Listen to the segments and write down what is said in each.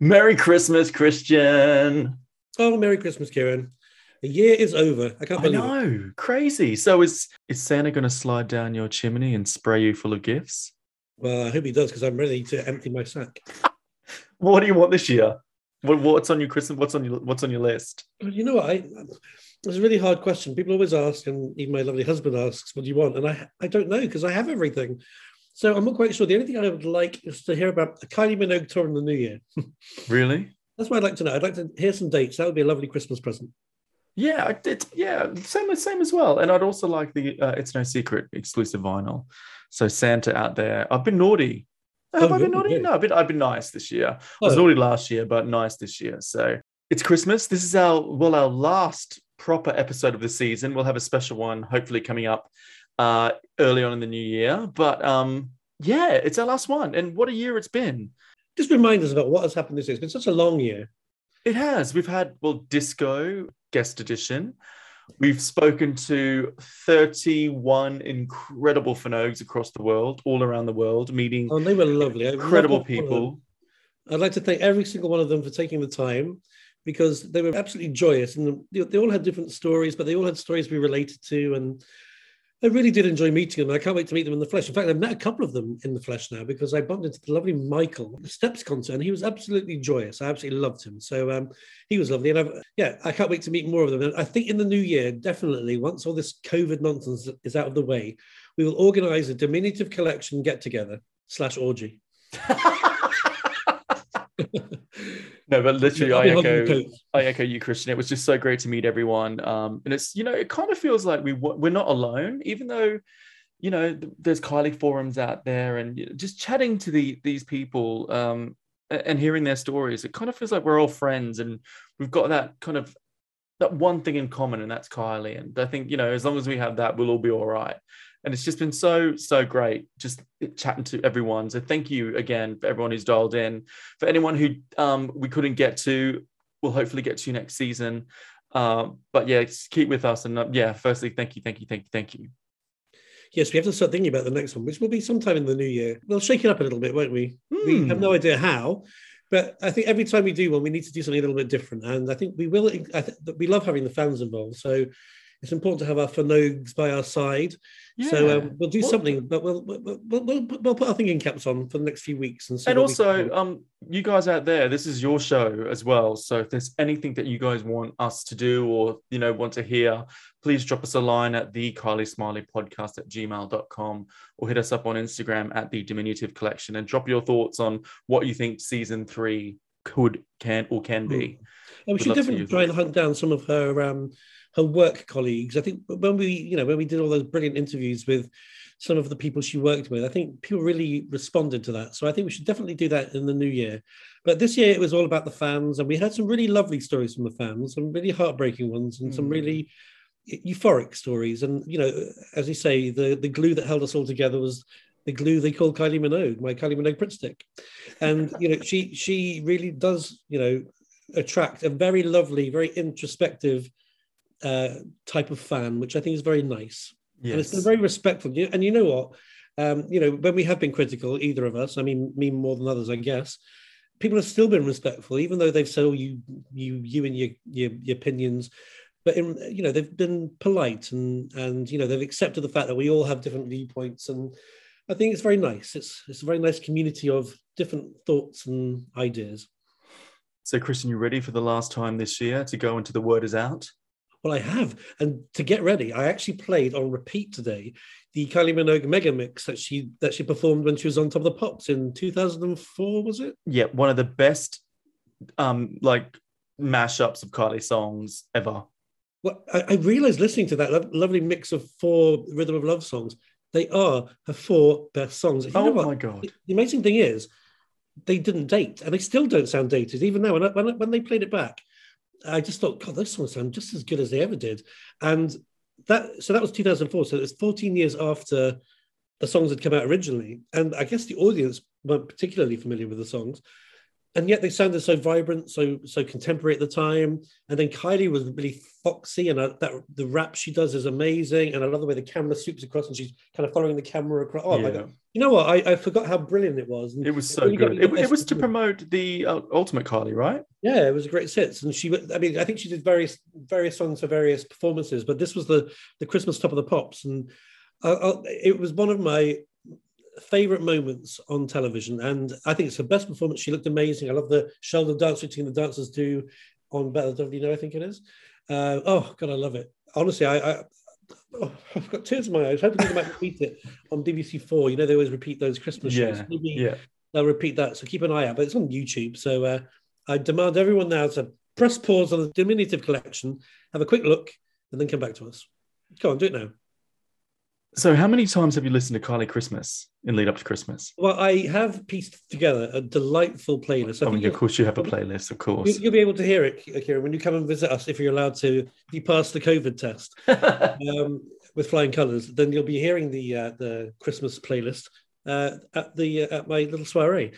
Merry Christmas, Christian. Oh, Merry Christmas, Kieran. The year is over. I can't I believe it. know, crazy. So is is Santa going to slide down your chimney and spray you full of gifts? Well, I hope he does because I'm ready to empty my sack. What do you want this year? What, what's on your Christmas? What's on your What's on your list? Well, You know what? I, it's a really hard question. People always ask, and even my lovely husband asks, "What do you want?" And I, I don't know because I have everything. So I'm not quite sure. The only thing I would like is to hear about the Kylie Minogue tour in the new year. Really? That's what I'd like to know. I'd like to hear some dates. That would be a lovely Christmas present. Yeah, I did. Yeah, same as same as well. And I'd also like the uh, It's No Secret exclusive vinyl. So Santa out there. I've been naughty. Have Oh, I been naughty? No, I've been I've been nice this year. I was Oh. naughty last year, but nice this year. So it's Christmas. This is our well, our last proper episode of the season. We'll have a special one hopefully coming up uh early on in the new year. But um yeah, it's our last one. And what a year it's been. Just remind us about what has happened this year. It's been such a long year. It has. We've had, well, disco guest edition. We've spoken to 31 incredible Fanogues across the world, all around the world, meeting Oh, they were lovely. Incredible loved all of them. people. I'd like to thank every single one of them for taking the time because they were absolutely joyous and they, they all had different stories, but they all had stories we related to. And I really did enjoy meeting them. I can't wait to meet them in the flesh. In fact, I've met a couple of them in the flesh now because I bumped into the lovely Michael the Steps concert and he was absolutely joyous. I absolutely loved him. So um, he was lovely. And I've, yeah, I can't wait to meet more of them. And I think in the new year, definitely, once all this COVID nonsense is out of the way, we will organize a diminutive collection get together slash orgy. No, but literally, I I'll be holding the echo. I echo you, Christian. It was just so great to meet everyone. Um, and it's, you know, it kind of feels like we we're not alone, even though, you know, there's Kylie forums out there, and just chatting to the these people um, and hearing their stories, it kind of feels like we're all friends, and we've got that kind of that one thing in common, and that's Kylie. And I think, you know, as long as we have that, we'll all be all right. And it's just been so, so great just chatting to everyone. So thank you again for everyone who's dialed in. For anyone who um, we couldn't get to, we'll hopefully get to next season. Um, but yeah, just keep with us. And uh, yeah, firstly, thank you, thank you, thank you, thank you. Yes, we have to start thinking about the next one, which will be sometime in the new year. We'll shake it up a little bit, won't we? We Hmm. have no idea how, but I think every time we do one, we need to do something a little bit different. And I think we will. I th- we love having the fans involved, so it's important to have our Fanogues by our side. So um, we'll do Well- something, but we'll we'll, we'll, we'll, put- we'll put our thinking caps on for the next few weeks and and we also um you guys out there this is your show as well. So if there's anything that you guys want us to do or you know want to hear please drop us a line at the kylie smiley podcast at gmail.com or hit us up on instagram at the diminutive collection and drop your thoughts on what you think season three could can or can be. And we would should definitely try and hunt down some of her um, her work colleagues. I think when we, you know, when we did all those brilliant interviews with some of the people she worked with, I think people really responded to that. So I think we should definitely do that in the new year. But this year it was all about the fans, and we had some really lovely stories from the fans, some really heartbreaking ones, and some Mm. really euphoric stories. And you know, as you say, the the glue that held us all together was the glue they call Kylie Minogue, my Kylie Minogue Pritt stick. And you know, she she really does, you know, attract a very lovely, very introspective uh, type of fan, which I think is very nice. And it's been very respectful. And you know what? Um, you know, when we have been critical, either of us, I mean, me more than others, I guess, people have still been respectful, even though they've said, "Oh, you, you, you, and your, your, your opinions." But in, you know, they've been polite and and you know they've accepted the fact that we all have different viewpoints, and I think it's very nice. It's it's a very nice community of different thoughts and ideas. so christian you ready for the last time this year to go into the word is out Well, I have, and to get ready, I actually played on repeat today the Kylie Minogue mega mix that she that she performed when she was on Top of the Pops in 2004. Was it? yeah one of the best um like mashups of kylie songs ever Well, I, I realized listening to that lo- lovely mix of four Rhythm of Love songs, they are her four best songs. You know oh what? my god The amazing thing is, they didn't date, and they still don't sound dated, even now. When, I, when, I- when they played it back, I just thought, God, those songs sound just as good as they ever did. And that, so that was 2004. So it was 14 years after the songs had come out originally. And I guess the audience weren't particularly familiar with the songs. And yet they sounded so vibrant, so so contemporary at the time. And then Kylie was really foxy, and I, that the rap she does is amazing. And I love the way the camera swoops across, and she's kind of following the camera across. Oh Yeah. my god! You know what? I, I forgot how brilliant it was. And It was so really good. It, it was to promote the uh, Ultimate Kylie, right? Yeah, it was a great hits, and she. I mean, I think she did various various songs for various performances, but this was the the Christmas top of the pops, and uh, uh, it was one of my favorite moments on television. And I think it's her best performance. She looked amazing. I love the shoulder dance routine the dancers do on Better Than You Know. I think it is. Uh, oh God, I love it. Honestly, I. I Oh, I've got tears in my eyes. Hoping they might repeat it on BBC Four. You know, they always repeat those Christmas shows. Yeah, Maybe Yeah. they'll repeat that. So keep an eye out. But it's on YouTube. So uh, I demand everyone now to press pause on the diminutive collection, have a quick look, and then come back to us. Go on, do it now. So, how many times have you listened to Kylie Christmas in lead up to Christmas? Well, I have pieced together a delightful playlist. I I mean, of course, you have a playlist, of course. you- you'll be able to hear it, Kieran, when you come and visit us, if you're allowed to, if you pass the COVID test um, with flying colours, then you'll be hearing the uh, the Christmas playlist uh, at the uh, at my little soiree.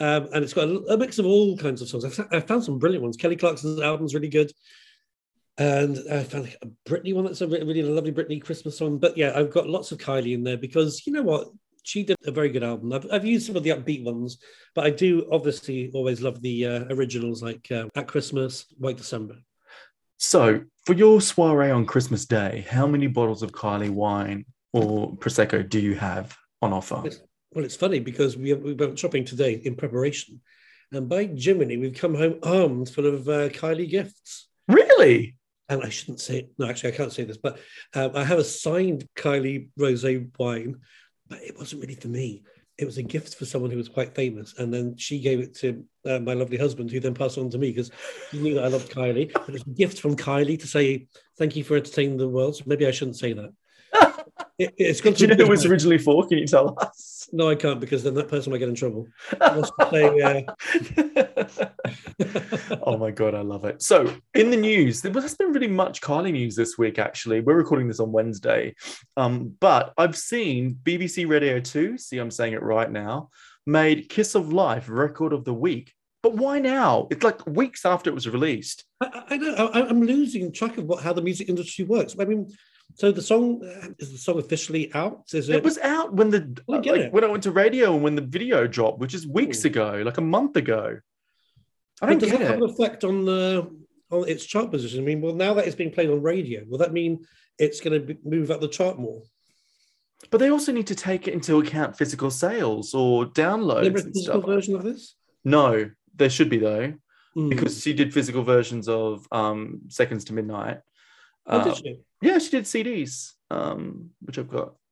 Um, and it's got a, a mix of all kinds of songs. I, fa- I found some brilliant ones. Kelly Clarkson's album's really good. And I found a Britney one that's a really, lovely Britney Christmas song. But yeah, I've got lots of Kylie in there because you know what? She did a very good album. I've, I've used some of the upbeat ones, but I do obviously always love the uh, originals like uh, At Christmas, White December. so, for your soiree on Christmas Day, how many bottles of Kylie wine or Prosecco do you have on offer? Well, it's funny because we, we went shopping today in preparation. And by Jiminy, we've come home armed full of uh, Kylie gifts. Really? And I shouldn't say no, actually I can't say this, but um, I have a signed Kylie rosé wine, but it wasn't really for me. It was a gift for someone who was quite famous, and then she gave it to uh, my lovely husband, who then passed it on to me because he knew that I loved Kylie. But was a gift from Kylie to say thank you for entertaining the world. So maybe I shouldn't say that. It, it's got Do you know who it was originally for? Can you tell us? No, I can't because then that person might get in trouble. Say, uh, oh my god, I love it. So, in the news, there has been really much Kylie news this week. Actually, we're recording this on Wednesday, um, but I've seen BBC Radio Two. See, I'm saying it right now. Made "Kiss of Life" record of the week. But why now? It's like weeks after it was released. I, I know I, I'm losing track of what how the music industry works. I mean, so the song uh, is the song officially out? Is it? It was out when the I like, it. when I went to radio and when the video dropped, which is weeks Ooh. ago, like a month ago. I don't does get that have an effect on the on its chart position? I mean, well, now that it's being played on radio, will that mean it's going to move up the chart more? But they also need to take into account physical sales or Is there downloads a and physical version of this? No, there should be though, Hmm. because she did physical versions of um, Seconds to Midnight. Oh, did she? yeah, she did CDs, um, which I've got.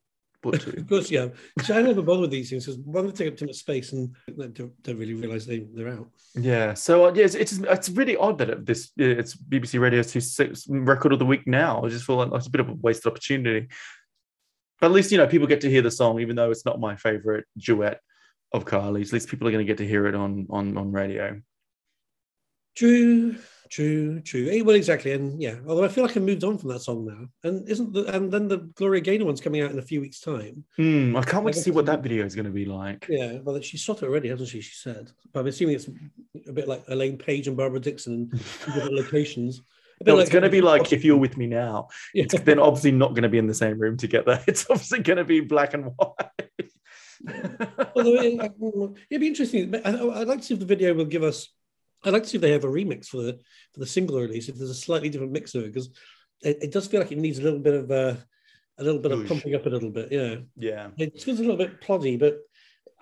Of course, yeah. See, I never bother with these things because one, they take up too much space and they don't, don't really realize they, they're out. yeah, so uh, yeah, it's, it's it's really odd that it, this it's BBC Radio Two six record of the week now. I just feel like it's a bit of a wasted opportunity. But at least you know people get to hear the song, even though it's not my favorite duet of Kylie's. At least people are going to get to hear it on on on radio. True, true, true. Eh, Well, exactly, and yeah. Although I feel like I moved on from that song now, and isn't the and then the Gloria Gaynor one's coming out in a few weeks' time. Hmm, I can't wait to see what that video is going to be like. Yeah, well, she shot it already, hasn't she? She said, but I'm assuming it's a bit like Elaine Paige and Barbara Dickson in different locations. No, it's going to be like if you're with me now. Yeah. It's then obviously not going to be in the same room together. It's obviously going to be black and white. Although it, it'd be interesting. I'd like to see if the video will give us. I'd like to see if they have a remix for the for the single release. If there's a slightly different mix of it, because it, it does feel like it needs a little bit of uh, a little bit of pumping up a little bit. Yeah, yeah. it feels a little bit ploddy, but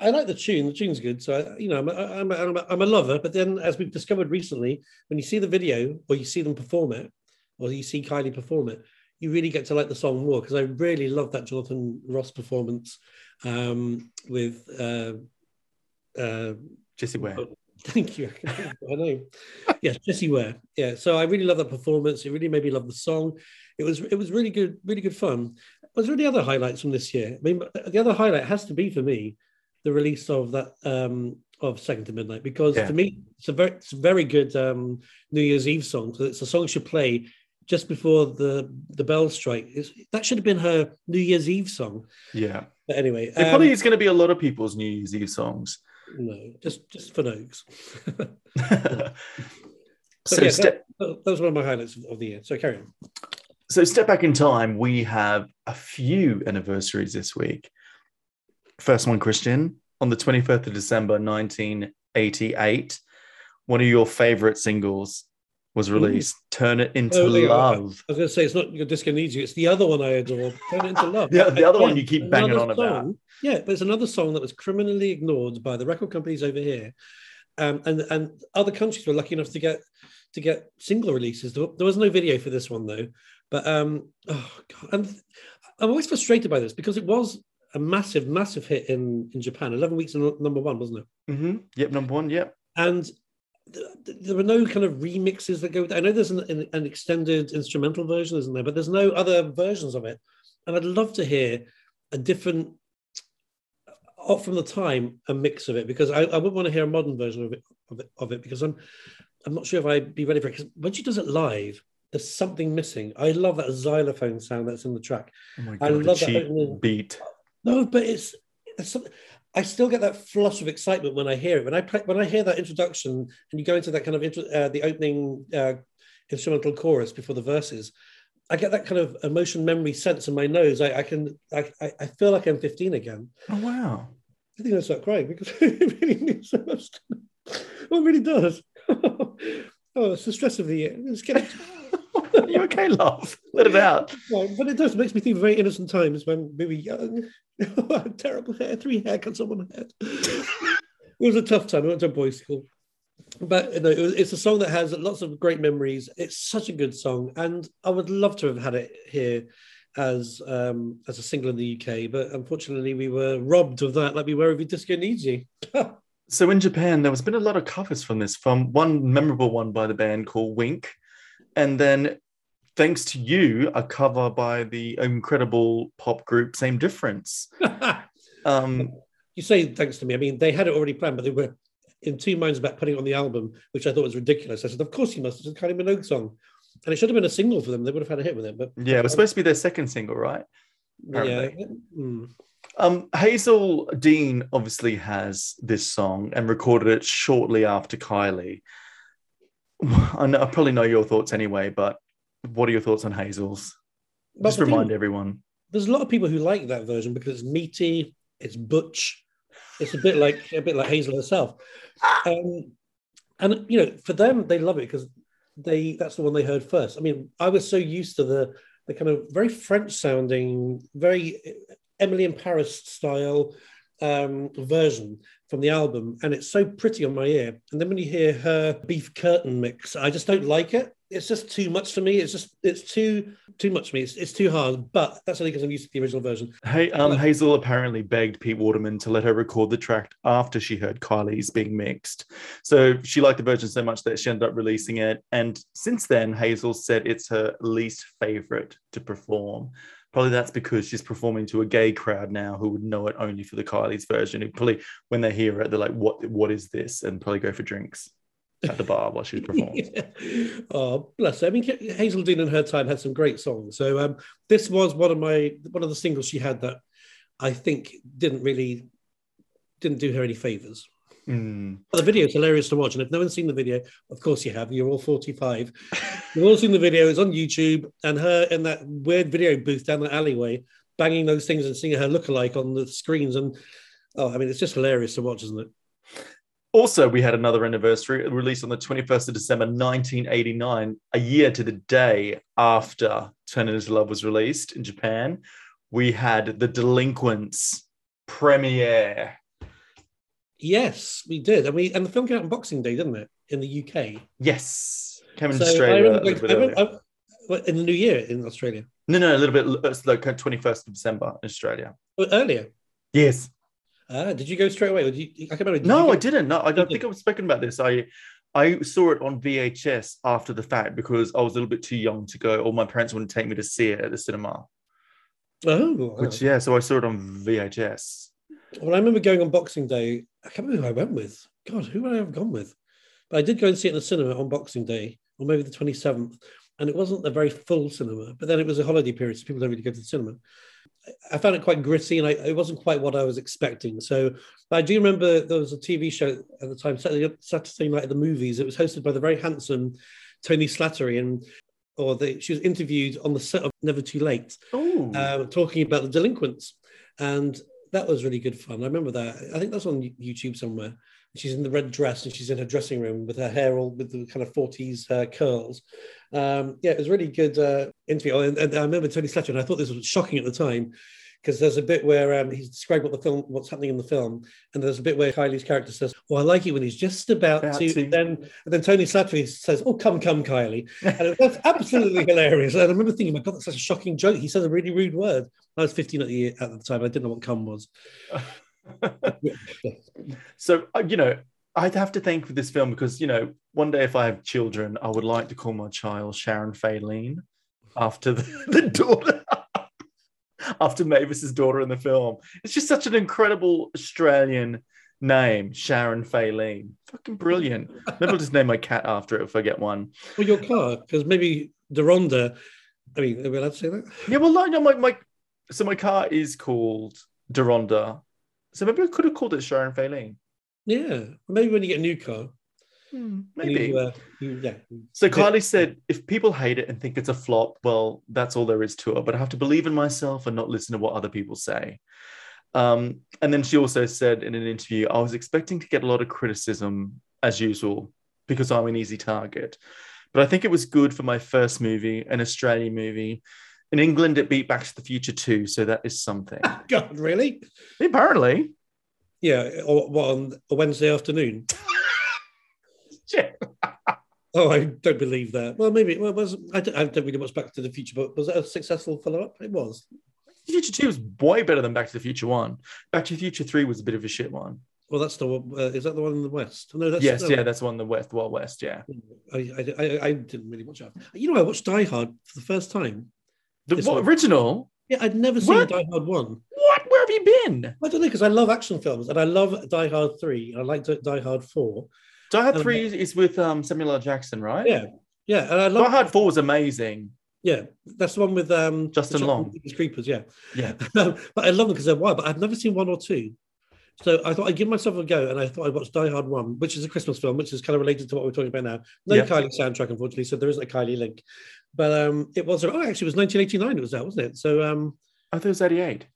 I like the tune. The tune's good. So I, you know, I'm a, I'm, a, I'm, a, I'm a lover. But then, as we've discovered recently, when you see the video or you see them perform it, or you see Kylie perform it, you really get to like the song more because I really love that Jonathan Ross performance um, with. Uh, uh, Jessie Ware. Thank you. I know. Yes, Jessie Ware. Yeah. So I really love that performance. It really made me love the song. It was it was really good, really good fun. Was there any other highlights from this year? I mean, the other highlight has to be for me the release of that um of Second to Midnight because Yeah. to me it's a very it's a very good um New Year's Eve song. So it's a song she should play just before the the bells strike. It's, that should have been her New Year's Eve song. Yeah. But anyway, It um, probably is going to be a lot of people's New Year's Eve songs. No, just just for Noakes. so yeah, step that, that was one of my highlights of, the year. So carry on. so step back in time. We have a few anniversaries this week. First one, Christian, on the twenty fifth of December, nineteen eighty eight. One of your favorite singles was released. Turn it into Oh, love. I was going to say it's not your disco needs you. It's the other one I adore. Turn it into love. Yeah, the other one you keep banging on about. Yeah, but it's another song that was criminally ignored by the record companies over here, um, and and other countries were lucky enough to get to get single releases. There, there was no video for this one though, but um, oh god, and I'm always frustrated by this because it was a massive, massive hit in in Japan. Eleven weeks in number one, wasn't it? hmm Yep, number one. Yep. and there were no kind of remixes that go with it. I know there's an, an, extended instrumental version, isn't there? But there's no other versions of it. And I'd love to hear a different, uh, from the time, a mix of it because I, I would want to hear a modern version of it, of it, of it because I'm, I'm not sure if I'd be ready for it. Because when she does it live, there's something missing. I love that xylophone sound that's in the track. Oh my I god, the love that beat. No, but it's, it's some- I still get that flush of excitement when I hear it. When I play, when I hear that introduction and you go into that kind of intro, uh, the opening uh, instrumental chorus before the verses, I get that kind of emotion memory sense in my nose. I, I can I, I feel like I'm 15 again. Oh wow. I think I start crying because it really means so much. To me. Well, it really does. oh, it's the stress of the year. It's getting you okay, love? Let it out. Well, but it does. Makes me think of very innocent times when we were young. Terrible hair, three haircuts on one head. it was a tough time. I went to a boys' school. But it was, it's a song that has lots of great memories. It's such a good song. And I would love to have had it here as um, as a single in the UK. But unfortunately, we were robbed of that like we were of Disco Needs You. So in Japan, there has been a lot of covers from this. From one memorable one by the band called Wink, and then thanks to you, a cover by the incredible pop group Same Difference. Um, you say thanks to me. I mean, they had it already planned, but they were in two minds about putting it on the album, which I thought was ridiculous. I said, "Of course you must. It's a Kylie Minogue song, and it should have been a single for them. They would have had a hit with it." But yeah, it was supposed to be their second single, right? yeah. Mm. Um, Hazell Dean obviously has this song and recorded it shortly after Kylie. I, know, I probably know your thoughts anyway, but what are your thoughts on Hazell's? Just the thing- remind everyone. there's a lot of people who like that version because it's meaty, it's butch, it's a bit like a bit like Hazell herself, um, and you know for them they love it because they that's the one they heard first. I mean, I was so used to the the kind of very French sounding, very Emily in Paris style um, version from the album, and it's so pretty on my ear. And then when you hear her beef curtain mix, I just don't like it. It's just too much for me. It's just it's too too much for me. It's, it's too hard. But that's only because I'm used to the original version. Hey, um, Hazell apparently begged Pete Waterman to let her record the track after she heard Kylie's being mixed. So she liked the version so much that she ended up releasing it. And since then, Hazell said it's her least favorite to perform. Probably that's because she's performing to a gay crowd now who would know it only for the Kylie's version. Who probably, when they hear it, they're like, "What? What is this?" And probably go for drinks at the bar while she performs. Oh, bless her. I mean, Hazell Dean in her time had some great songs. So um, this was one of my one of the singles she had that I think didn't really didn't do her any favors. Mm. The video is hilarious to watch, and if no one's seen the video, of course you have. You're all 45. You've all seen the video. It's on YouTube, and her in that weird video booth down the alleyway, banging those things and seeing her lookalike on the screens. And oh, I mean, it's just hilarious to watch, isn't it? Also, we had another anniversary released on the 21st of December 1989, a year to the day after Turn It Into Love was released in Japan. We had The Delinquents premiere. Yes, we did, and we and the film came out on Boxing Day, didn't it, in the UK? Yes, came in So I Australia. remember a little I bit remember, earlier. I- in the new year in Australia, No, no, a little bit. It's like 21st of December in Australia. Oh, earlier. Yes. Ah, did you go straight away? You, I remember. No, I didn't. No, I don't think I've spoken about this. I I saw it on VHS after the fact because I was a little bit too young to go, or my parents wouldn't take me to see it at the cinema. Oh, Which yeah, so I saw it on VHS. well, I remember going on Boxing Day. I can't remember who I went with. God, who would I have gone with? But I did go and see it in the cinema on Boxing Day, or maybe the twenty seventh. and it wasn't a very full cinema. But then it was a holiday period, so people don't really go to the cinema. I found it quite gritty, and I, it wasn't quite what I was expecting. So I do remember there was a TV show at the time, Saturday, Saturday Night at the Movies. It was hosted by the very handsome Tony Slattery, and or the, she was interviewed on the set of Never Too Late, uh, talking about the delinquents, and that was really good fun. I remember that. I think that's on YouTube somewhere. She's in the red dress and she's in her dressing room with her hair all with the kind of 40s uh, curls. Um, yeah, it was really good uh, interview. And, and, I remember Tony Slattery, and I thought this was shocking at the time because there's a bit where um, he's described what the film, what's happening in the film, and there's a bit where Kylie's character says, "Well, I like it when he's just about, about to," to. Then, and then Tony Slattery says, "Oh, come, come, Kylie," and that's absolutely hilarious. And I remember thinking, "My God, that's such a shocking joke." He says a really rude word. I was 15 at the at the time. I didn't know what "come" was. so uh, you know, I'd have to thank for this film because you know, one day if I have children, I would like to call my child Sharon Faylene after the, the daughter after Mavis's daughter in the film. It's just such an incredible Australian name, Sharon Faylene. Fucking brilliant. Maybe I'll just name my cat after it if I get one. Well, your car, because maybe Deronda. I mean, are we allowed to say that? Yeah, well, no, no, my, my so my car is called Deronda. So maybe I could have called it Sharon Faylene. Yeah, maybe when you get a new car. Hmm, maybe. You, uh, you, yeah. So Kylie said, if people hate it and think it's a flop, well, that's all there is to it. But I have to believe in myself and not listen to what other people say. Um, and then she also said in an interview, I was expecting to get a lot of criticism as usual because I'm an easy target. But I think it was good for my first movie, an Australian movie. In England, it beat Back to the Future too, so that is something. God, really? Apparently. Yeah, or what on a Wednesday afternoon? oh, I don't believe that. Well, maybe it was. I don't, I don't really watch Back to the Future, but was it a successful follow up? It was. the Future Two was way better than Back to the Future One. Back to the Future Three was a bit of a shit one. Well, that's the one. Uh, is that the one in the West? No, that's yes, yeah, that's the one in the West, Wild West. Yeah, I, I, I, didn't really watch that. You know, I watched Die Hard for the first time. The what, original? Yeah, I'd never seen what? Die Hard one. What? Where have you been? I don't know because I love action films and I love Die Hard three. And I like Die Hard four. Die Hard Three is with um, Samuel L. Jackson, right? Yeah, yeah. And I love Die Hard Four was amazing. Yeah, that's the one with um, Justin Long. Creepers, yeah, yeah. but I love them because they're wild. But I've never seen one or two, so I thought I'd give myself a go, and I thought I'd watch Die Hard One, which is a Christmas film, which is kind of related to what we're talking about now. No. Kylie soundtrack, unfortunately, so there isn't a Kylie link. But um, it was. Oh, actually, it was 1989. It was that, wasn't it? So um, I thought it was 88.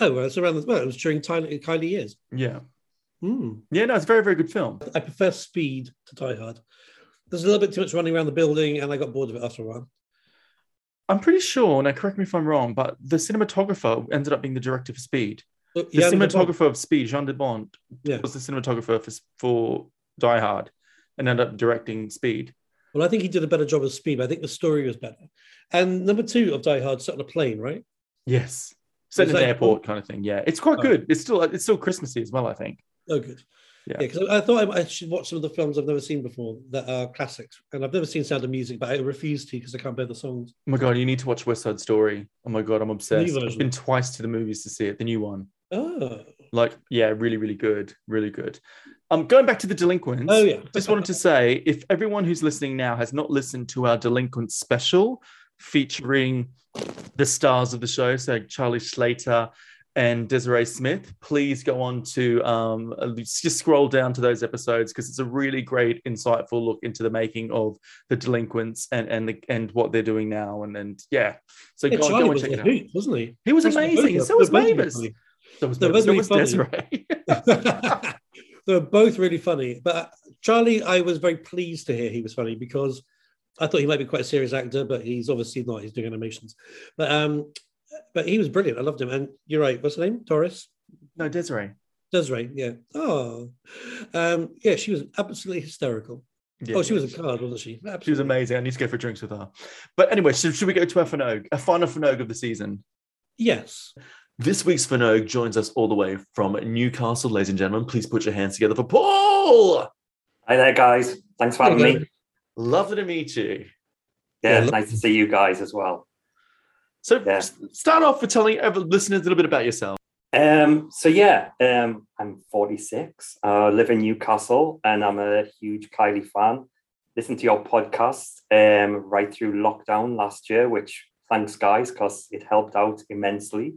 Oh, well, it's around the well, it was during Kylie, Kylie years. Yeah. Mm. Yeah, no, it's a very, very good film. I prefer Speed to Die Hard. There's a little bit too much running around the building, and I got bored of it after a while. I'm pretty sure, now correct me if I'm wrong, but the cinematographer ended up being the director for Speed. Uh, the cinematographer of Speed, Jan de yeah. was the cinematographer for, for Die Hard and ended up directing Speed. Well, I think he did a better job of Speed, but I think the story was better. And number two of Die Hard set on a plane, right? Yes. Set in an airport cool? kind of thing. Yeah. It's quite oh. good. It's still it's still Christmassy as well, I think. Oh, good. Yeah, because yeah, I, I, thought I, I, should watch some of the films I've never seen before that are classics, and I've never seen Sound of Music, but I refuse to because I can't bear the songs. Oh my god, you need to watch West Side Story. Oh my god, I'm obsessed. I've been twice to the movies to see it, the new one. Oh, like yeah, really, really good, really good. Um, going back to the delinquents. Oh yeah, just wanted to say if everyone who's listening now has not listened to our delinquent special featuring the stars of the show, so Charlie Schlatter and Desiree Smith, please go on to um, just scroll down to those episodes because it's a really great, insightful look into the making of the delinquents and and the, and what they're doing now. And and yeah, so yeah, go, go and check it out. Hoot, wasn't he? He was That's amazing. So was Mavis. So was, Mavis. So was Desiree. they were both really funny. But Charlie, I was very pleased to hear he was funny because I thought he might be quite a serious actor, but he's obviously not. He's doing animations. But um, but he was brilliant. I loved him. And you're right. What's her name? Doris? No, Desiree. Desiree, yeah. Oh, um, yeah. She was absolutely hysterical. Yeah, oh, she was a card, wasn't she? Absolutely. She was amazing. I need to go for drinks with her. But anyway, should, should we go to a Fanogue, a final Fanogue of the season? Yes. This week's Fanogue joins us all the way from Newcastle, ladies and gentlemen. Please put your hands together for Paul. Hi there, guys. Thanks for having Hello. me. Lovely to meet you. Yeah, yeah nice to see you guys as well. So yeah. start off with telling listeners a little bit about yourself. Um, so yeah, um, I'm 46. I uh, live in Newcastle, and I'm a huge Kylie fan. Listen to your podcast um, right through lockdown last year, which thanks guys because it helped out immensely.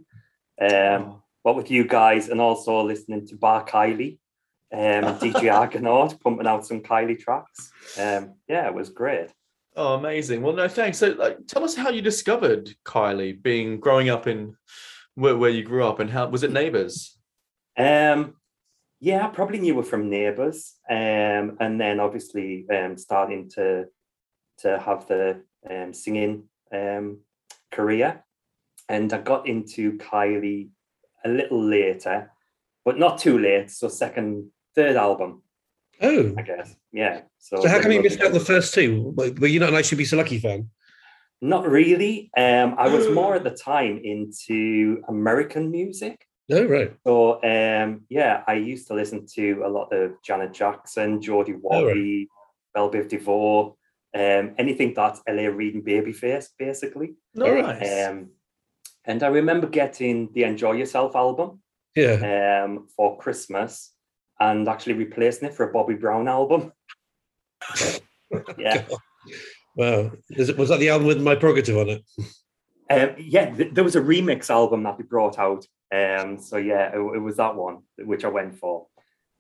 Um, oh. What with you guys, and also listening to Bar Kylie um, and DJ Argonaut pumping out some Kylie tracks. Um, yeah, it was great. Oh, amazing! Well, no, thanks. So, like, tell us how you discovered Kylie, being growing up in where, where you grew up, and how was it neighbors? Um, yeah, I probably knew her from neighbours, um, and then obviously um, starting to to have the um, singing um, career, and I got into Kylie a little later, but not too late. So second, third album. Oh, I guess yeah. So, so how come you missed out the first two? Were you not an I Should Be So Lucky fan? Not really. Um, I was more at the time into American music. Oh, right. So, um, yeah, I used to listen to a lot of Janet Jackson, Jody Watley, oh, right. Belle Biv DeVoe, um, anything that's L.A. Reid and Babyface, basically. Nice. Um, and I remember getting the Enjoy Yourself album yeah. um, for Christmas and actually replacing it for a Bobby Brown album. yeah. Wow. It, was that the album with My Prerogative on it? Um, yeah, th- there was a remix album that they brought out um, so yeah, it, it, was that one which I went for.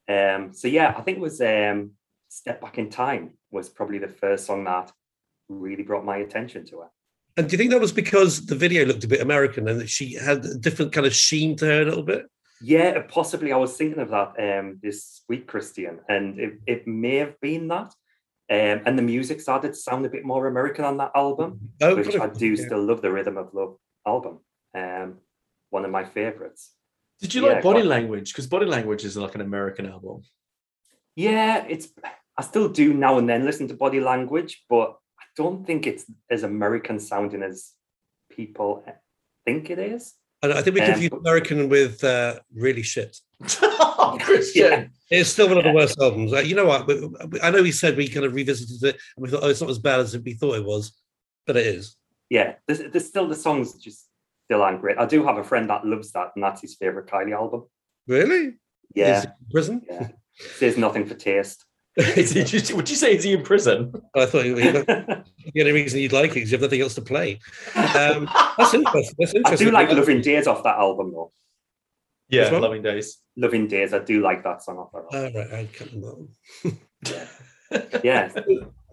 Um, so yeah, I think it was um, "Step Back in Time" was probably the first song that really brought my attention to her. And do you think that was because the video looked a bit American and that she had a different kind of sheen to her a little bit? Yeah, possibly. I was thinking of that um, this week, Christian, and it, it may have been that. Um, and the music started to sound a bit more American on that album, oh, which I do yeah. still love the Rhythm of Love album. Um, one of my favorites. Did you yeah, like Body Language? Because Body Language is like an American album. Yeah, it's. I still do now and then listen to Body Language, but I don't think it's as American sounding as people think it is. I think we confuse um, American with uh, really shit. oh, Christian. Yeah. It's still one of the worst albums. Uh, you know what? I know we said we kind of revisited it and we thought, oh, it's not as bad as we thought it was, but it is. Yeah, there's, there's still the songs just still aren't great. I do have a friend that loves that, and that's his favorite Kylie album. Really? Yeah. prison? Yeah. Says nothing for taste. is he, would you say is he in prison? I thought he, the only reason you'd like it is you have nothing else to play. Um, that's interesting. That's interesting. I do like Loving Days off that album though. Yeah, well? Loving Days. Loving Days. I do like that song off that album. Oh, right, I can't remember. yeah.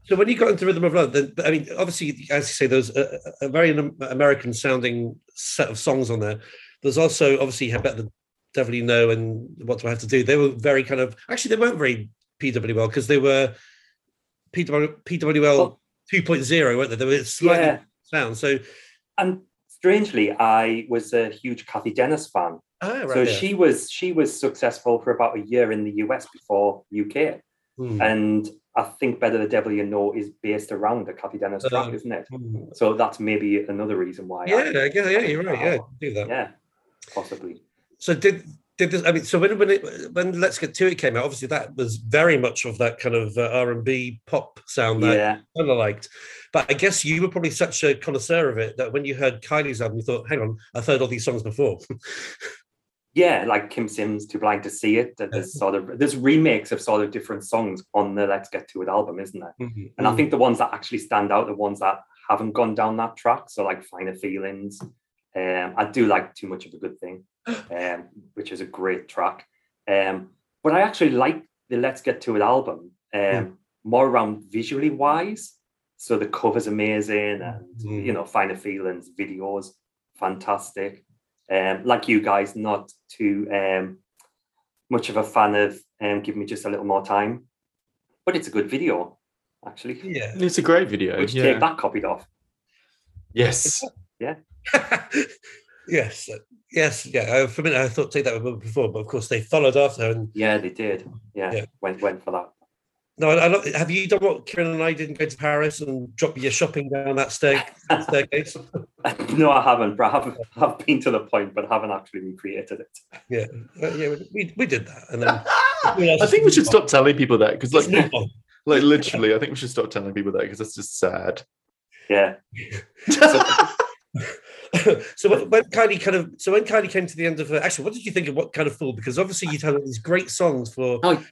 So when you got into Rhythm of Love, then I mean, obviously, as you say, there's a, a very American sounding set of songs on there. There's also obviously "Had Better the Devil You Know" and "What Do I Have to Do." They were very kind of actually they weren't very PWL because they were PW, PWL well, 2.0, weren't they? They were slightly yeah. sound. So, and strangely, I was a huge Cathy Dennis fan. Oh, right, so yeah. she was she was successful for about a year in the US before UK, hmm. and I think Better the Devil You Know is based around the Cathy Dennis uh, track, isn't it? Hmm. So that's maybe another reason why. Yeah, I, yeah, yeah, you're right. Yeah, do that. Yeah, possibly. So did did this? I mean, so when when it, when Let's Get to It came out, obviously that was very much of that kind of uh, R and B pop sound that yeah. I kind of liked. But I guess you were probably such a connoisseur of it that when you heard Kylie's album, you thought, "Hang on, I've heard all these songs before." yeah, like Kym Sims, Too Blind to See It. There's sort of there's remakes of sort of different songs on the Let's Get to It album, isn't there? Mm-hmm. And I think the ones that actually stand out, the ones that haven't gone down that track, so like Finer Feelings. Um, I do like Too Much of a Good Thing, um, which is a great track. Um, but I actually like the Let's Get to It album um, mm. more around visually wise. So the cover's amazing, and mm. you know, Finer Feelings videos fantastic. Um, like you guys, not too um, much of a fan of um, Give Me Just a Little More Time, but it's a good video, actually. Yeah, it's a great video. Would you yeah. take that copied off? Yes. Yeah. yes. Yes. Yeah. For a minute, I thought take that before, but of course they followed after. And yeah, they did. Yeah. yeah. Went went for that. No, I, I, have you done what Kieran and I didn't go to Paris and drop your shopping down that stair, staircase? no, I haven't, but I have, I've been to the point, but haven't actually recreated it. Yeah, uh, yeah, we, we did that, and then I think we should stop telling people that because, like, like literally, I think we should stop telling people that because that's just sad. Yeah. so, so when Kylie kind of so when Kylie came to the end of her actually, what did you think of what kind of fool? Because obviously you'd had all these great songs for oh,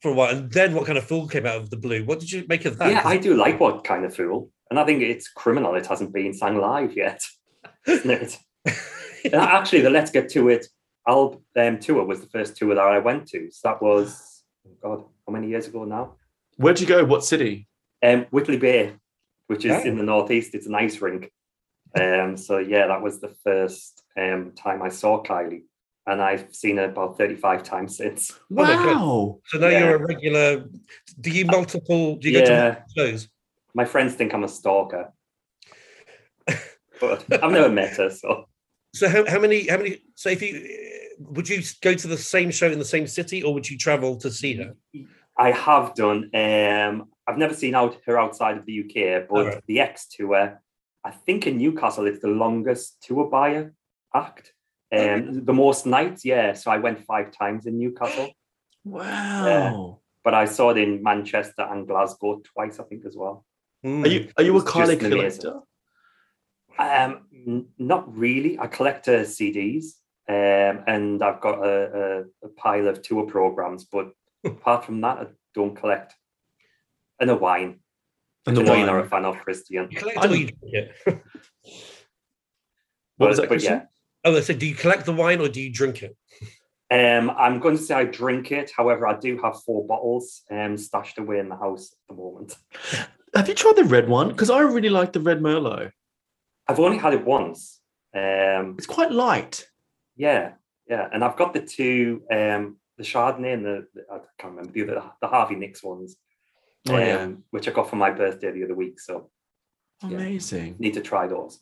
for a while, and then what kind of fool came out of the blue? What did you make of that? Yeah, I do like what kind of fool, and I think it's criminal. It hasn't been sung live yet, isn't it? actually, the Let's Get to It album um, tour was the first tour that I went to. So that was oh God, how many years ago now? Where'd you go? What city? Um, Whitley Bay, which is in the northeast. It's an ice rink. Um, so yeah, that was the first um, time I saw Kylie, and I've seen her about thirty-five times since. Wow! so now yeah. you're a regular. Do you multiple? Do you yeah. go to shows? My friends think I'm a stalker, but I've never met her. So, so how, how many? How many? So if you would you go to the same show in the same city, or would you travel to see her? I have done. Um, I've never seen out her outside of the UK, but right. the X tour I think in Newcastle it's the longest tour buyer act. Um, the most nights, yeah. So I went five times in Newcastle. Wow. Uh, but I saw it in Manchester and Glasgow twice, I think, as well. Mm. Are you are you a Kylie collector? Um, n- not really. I collect uh, CDs, um, and I've got a, a, a, pile of tour programs. But apart from that, I don't collect. And a wine. And the wine are a fan of Christian. You collect or you drink it? what was that, Christian? Yeah. Oh, I said, do you collect the wine or do you drink it? Um, I'm going to say I drink it. However, I do have four bottles um, stashed away in the house at the moment. Have you tried the red one? Because I really like the red Merlot. I've only had it once. Um, it's quite light. Yeah, yeah, and I've got the two, um, the Chardonnay and the, the I can't remember the other, the Harvey Nicks ones yeah. Um, which I got for my birthday the other week. So amazing. Yeah, need to try those.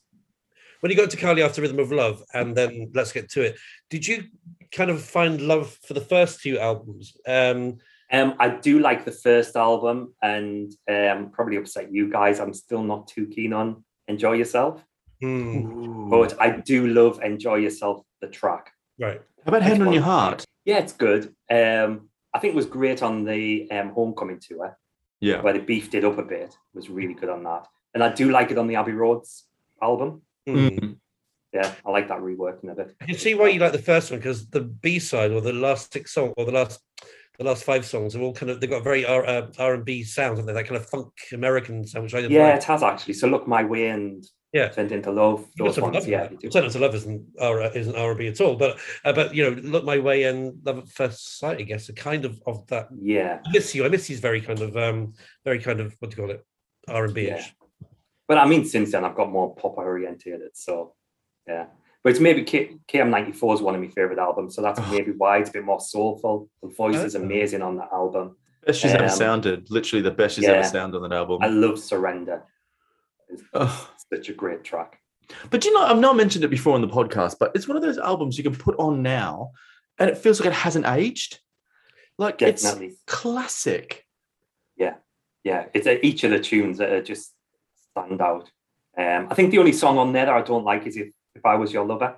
When you got to Kylie after Rhythm of Love, and then let's get to it. Did you kind of find love for the first two albums? Um, um, I do like the first album, and um, probably upset you guys. I'm still not too keen on Enjoy Yourself, mm. but I do love Enjoy Yourself, the track. Right. How about Hand on Your Heart? Yeah, it's good. Um, I think it was great on the um, Homecoming tour. Yeah. Where they beefed it up a bit. It was really good on that. And I do like it on the Abbey Roads album. Mm-hmm. Yeah, I like that reworking of it. I can see why you like the first one because the B side or the last six songs or the last the last five songs are all kind of they've got very R uh, and B sounds and they're that kind of funk American sound, which I yeah, like. it has actually. So look my way and yeah, turned into love. Those ones, love yeah. Turn into love isn't R isn't R and B at all, but uh, but you know, look my way and love at first sight. I guess a kind of of that. Yeah, I miss you. I miss you's very kind of um very kind of what do you call it R and B ish. But I mean, since then I've got more pop oriented. So yeah, but it's maybe K- KM94 is one of my favorite albums, so that's maybe why it's a bit more soulful. The voice is amazing on that album. Best she's um, ever sounded. Literally the best she's yeah, ever sounded on that album. I love Surrender. Oh. Such a great track. But you know, I've not mentioned it before on the podcast, but it's one of those albums you can put on now and it feels like it hasn't aged. Like Definitely. it's classic. Yeah. Yeah. It's uh, each of the tunes that are just stand out. Um, I think the only song on there that I don't like is If, if I Was Your Lover.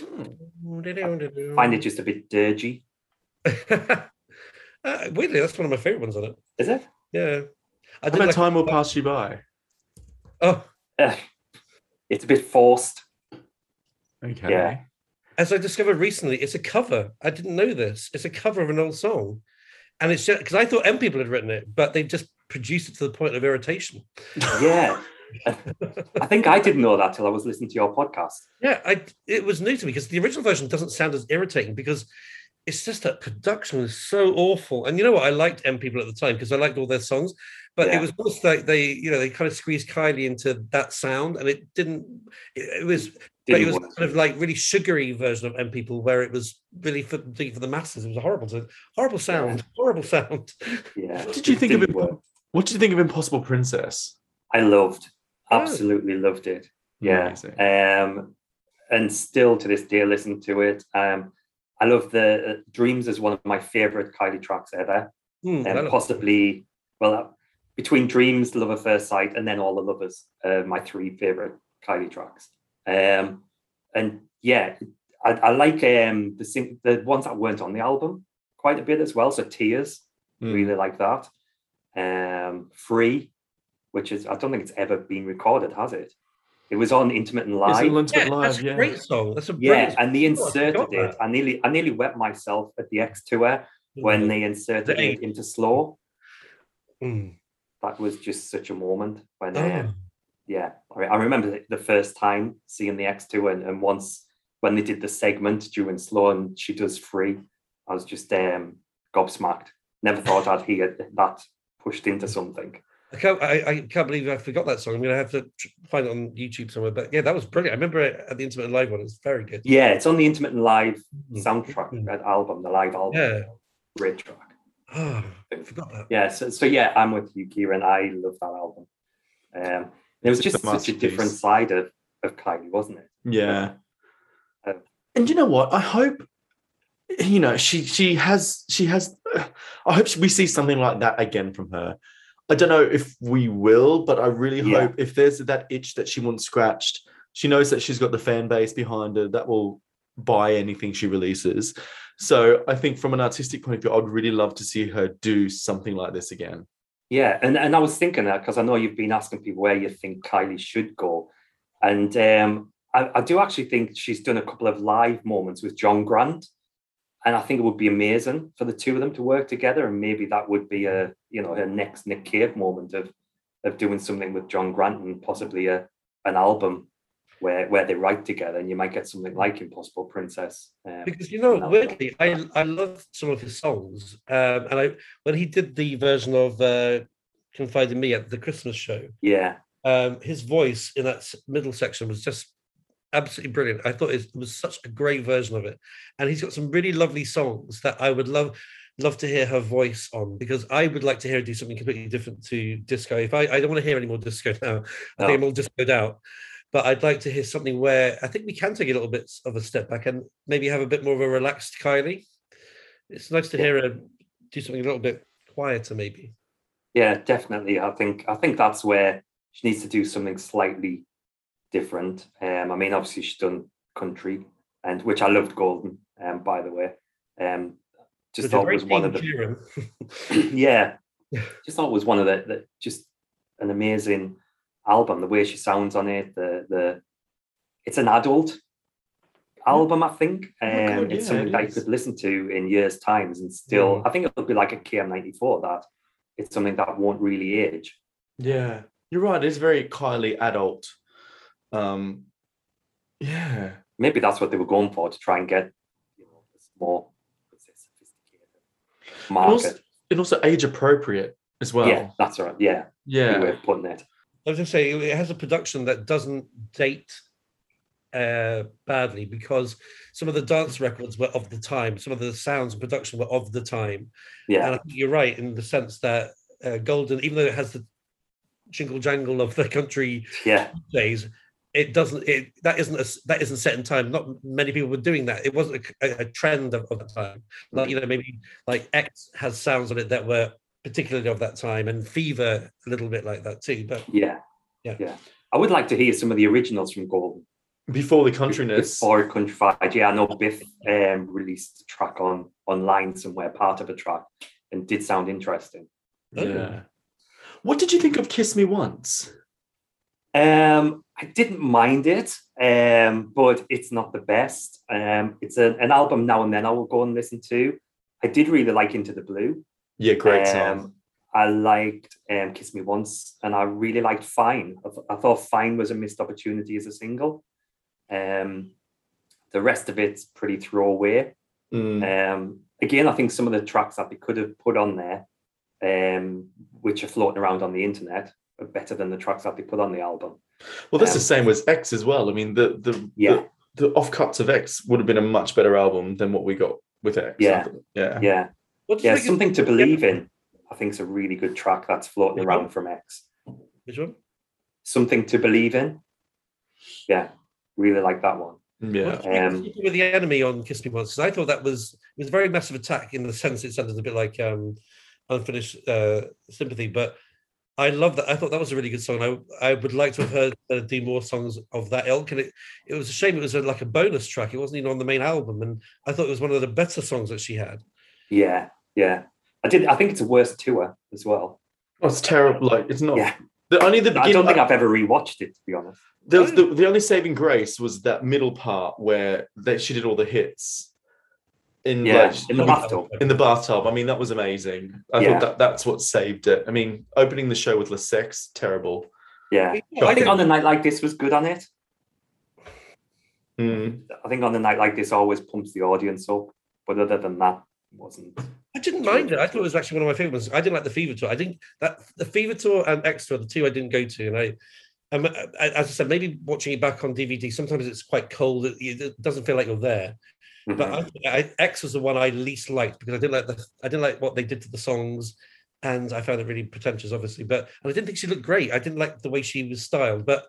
I find it just a bit dirgy. uh, weirdly, that's one of my favorite ones on it. Is it? Yeah. I did like time will pass you by. Oh, uh, it's a bit forced. Okay. Yeah. As I discovered recently, it's a cover. I didn't know this. It's a cover of an old song, and it's just because I thought M people had written it, but they just produced it to the point of irritation. Yeah. I think I didn't know that till I was listening to your podcast. Yeah, I it was new to me because the original version doesn't sound as irritating because it's just that production was so awful. And you know what? I liked M People at the time because I liked all their songs, but yeah. it was almost like they, you know, they kind of squeezed Kylie into that sound, and it didn't. It, it was, but it was work. kind of like really sugary version of M People, where it was really for, for the masses. It was a horrible, horrible sound, yeah. horrible sound. Yeah. What did you think of it? Work. What did you think of Impossible Princess? I loved, absolutely oh. loved it. Yeah. Um, and still to this day, listen to it. Um, I love the uh, Dreams is one of my favorite Kylie tracks ever. Mm, and possibly, well, uh, between Dreams, Love at First Sight, and then All the Lovers, uh, my three favorite Kylie tracks. Um, and yeah, I, I like um, the sing- the ones that weren't on the album quite a bit as well. So Tears, mm. really like that. Um, Free, which is I don't think it's ever been recorded, has it? It was on Intimate and Live. It's yeah, live, that's yeah. a great song. That's a yeah, and they inserted it. I nearly, I nearly wet myself at the X tour when they inserted The it into slow. Mm. That was just such a moment when, uh, Oh. yeah, I, I remember the- the first time seeing the X2 and, and once when they did the segment during slow and she does free, I was just um, gobsmacked. Never thought I'd hear that pushed into something. I can't. I, I can't believe I forgot that song. I'm gonna have to find it on YouTube somewhere. But yeah, that was brilliant. I remember it at the Intimate and Live one. It was very good. Yeah, it's on the Intimate and Live Mm. soundtrack Mm. that album, the live album. Yeah. Great track. Oh, I forgot that. Yeah, so, so yeah, I'm with you, Kieran. I love that album. Um, it was It's a just such a different side of, of Kylie, wasn't it? Yeah. Uh, and you know what? I hope you know she she has she has. I hope we see something like that again from her. I don't know if we will, but I really Yeah. hope if there's that itch that she wants scratched, she knows that she's got the fan base behind her that will buy anything she releases. So I think from an artistic point of view, I'd really love to see her do something like this again. Yeah, and, and I was thinking that because I know you've been asking people where you think Kylie should go. And um, I, I do actually think she's done a couple of live moments with John Grant. And I think it would be amazing for the two of them to work together. And maybe that would be a, you know, her next Nick Cave moment of of doing something with John Grant and possibly a an album where where they write together and you might get something like Impossible Princess. Um, Because you know, No. weirdly, I I love some of his songs. Um, and I when he did the version of uh, "Confide in Me" at the Christmas show, yeah, um, his voice in that middle section was just absolutely brilliant. I thought it was such a great version of it, and he's got some really lovely songs that I would love love to hear her voice on because I would like to hear her do something completely different to disco. If I I don't want to hear any more disco now, I think I'm all discoed out. But I'd like to hear something where I think we can take a little bit of a step back and maybe have a bit more of a relaxed Kylie. It's nice to Yeah. hear her do something a little bit quieter, maybe. Yeah, definitely. I think I think that's where she needs to do something slightly different. Um, I mean, obviously she's done country, and which I loved Golden. Um, by the way, um, just thought it was one of the yeah, just thought was one of the, the just an amazing album. The way she sounds on it, the the it's an adult album, I think. Um, Oh, God, it's something it that you could listen to in years' times and still. Mm. I think it'll be like a KM94 that it's something that won't really age. Yeah, you're right. It's very Kylie adult. Um, yeah, maybe that's what they were going for to try and get you know this more what's it, sophisticated And also, market. and also age appropriate as well. yeah, that's right. Yeah, yeah. good way of putting it. I was going to say it has a production that doesn't date uh, badly because some of the dance records were of the time, some of the sounds and production were of the time, Yeah, and I think you're right in the sense that uh, Golden, even though it has the jingle jangle of the country yeah, days, it doesn't. It that isn't a, that isn't set in time. Not many people were doing that. It wasn't a, a trend of, of the time. Like you know, maybe like X has sounds on it that were particularly of that time, and Fever a little bit like that too. But yeah, Yeah. yeah. I would like to hear some of the originals from Golden Before the countryness. before Countrified. Yeah, I know Biff um, released a track on online somewhere, part of a track, and did sound interesting. Yeah. What did you think of Kiss Me Once? Um, I didn't mind it, um, but it's not the best. Um, it's a, an album now and then I will go and listen to. I did really like Into the Blue. Yeah, great song. Um, I liked um, Kiss Me Once, and I really liked Fine. I, th- I thought Fine was a missed opportunity as a single. Um, the rest of it's pretty throwaway. Mm. Um, again, I think some of the tracks that they could have put on there, um, which are floating around on the internet, better than the tracks that they put on the album. Well, that's the um, same with X as well. I mean, the the Yeah. the, the offcuts of X would have been a much better album than what we got with X. Yeah. yeah. Yeah, what yeah, something to believe in. I think it's a really good track that's floating Which around one? from X. Which one? Something to believe in. Yeah, really like that one. Yeah. What do you Um, with the enemy on Kiss Me Once? 'Cause I thought that was it was a very massive attack in the sense it sounded a bit like um, unfinished uh, sympathy, but I love that. I thought that was a really good song. I I would like to have heard uh, do more songs of that ilk. And it it was a shame it was a, like a bonus track. It wasn't even on the main album, and I thought it was one of the better songs that she had. Yeah, yeah. I did. I think it's a worse tour as well. Oh, it's terrible. Like it's not. Yeah. The only the I don't think I've ever rewatched it to be honest. there was the, the only saving grace was that middle part where they, she did all the hits. In Yeah, like, in the bathtub. in the bathtub. I mean, that was amazing. I Yeah. thought that that's what saved it. I mean, opening the show with Le Sex, terrible. Yeah. Yeah, I think on a night like this was good on it. Mm. I think on a night like this always pumps the audience up. But other than that, it wasn't. I didn't mind it. I thought it was actually one of my favorites. I didn't like the Fever Tour. I think that the Fever Tour and Extra, the two I didn't go to, and I. Um, as I said, maybe watching it back on DVD, sometimes it's quite cold. It, it doesn't feel like you're there. But Mhm. I, I, X was the one I least liked because I didn't like the I didn't like what they did to the songs, and I found it really pretentious, obviously. But and I didn't think she looked great. I didn't like the way she was styled. But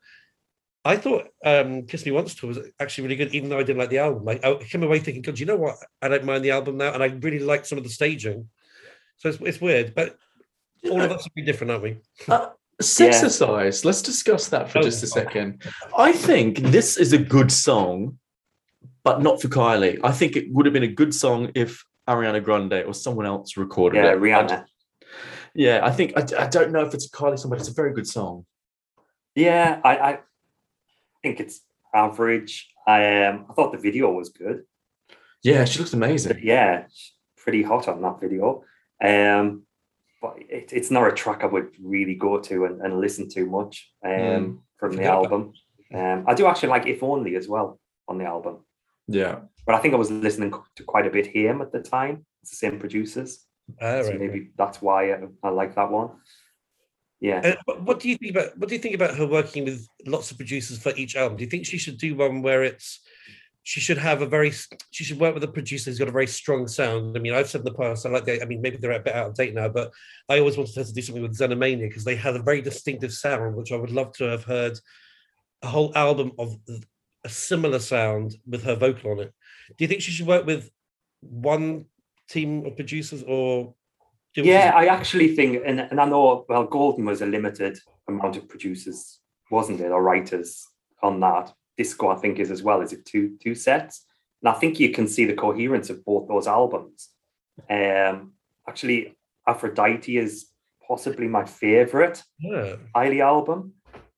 I thought um, "Kiss Me Once" tour was actually really good, even though I didn't like the album. Like I came away thinking, God, you know what? I don't mind the album now, and I really liked some of the staging. So it's, it's weird, but all of us are be different, aren't we? Uh, Sexercise. Let's discuss that for Oh, just a second. I think this is a good song, but not for Kylie. I think it would have been a good song if Ariana Grande or someone else recorded Yeah, it. Rihanna. Yeah, I think I, I don't know if it's a Kylie song, but it's a very good song. Yeah, I, I think it's average. I um, I thought the video was good. Yeah, she looks amazing. Yeah, pretty hot on that video. Um, but it, it's not a track I would really go to and, and listen to much um, Mm. from the album. Um, I do actually like If Only as well on the album. Yeah. But I think I was listening to quite a bit him at the time. It's the same producers. Ah, so right, maybe that's why I, I like that one. Yeah. Uh, what- what do you think about what do you think about her working with lots of producers for each album? Do you think she should do one where it's she should have a very she should work with a producer who's got a very strong sound. I mean, I've said in the past, I like the, I mean, maybe they're a bit out of date now, but I always wanted her to do something with Xenomania because they had a very distinctive sound, which I would love to have heard a whole album of a similar sound with her vocal on it. Do you think she should work with one team of producers or do Yeah, I actually think, and, and I know, well, Golden was a limited amount of producers, wasn't it, or writers on that. Disco, I think, is as well. Is it two two sets? And I think you can see the coherence of both those albums. Um, actually, Aphrodite is possibly my favorite yeah. Kylie album.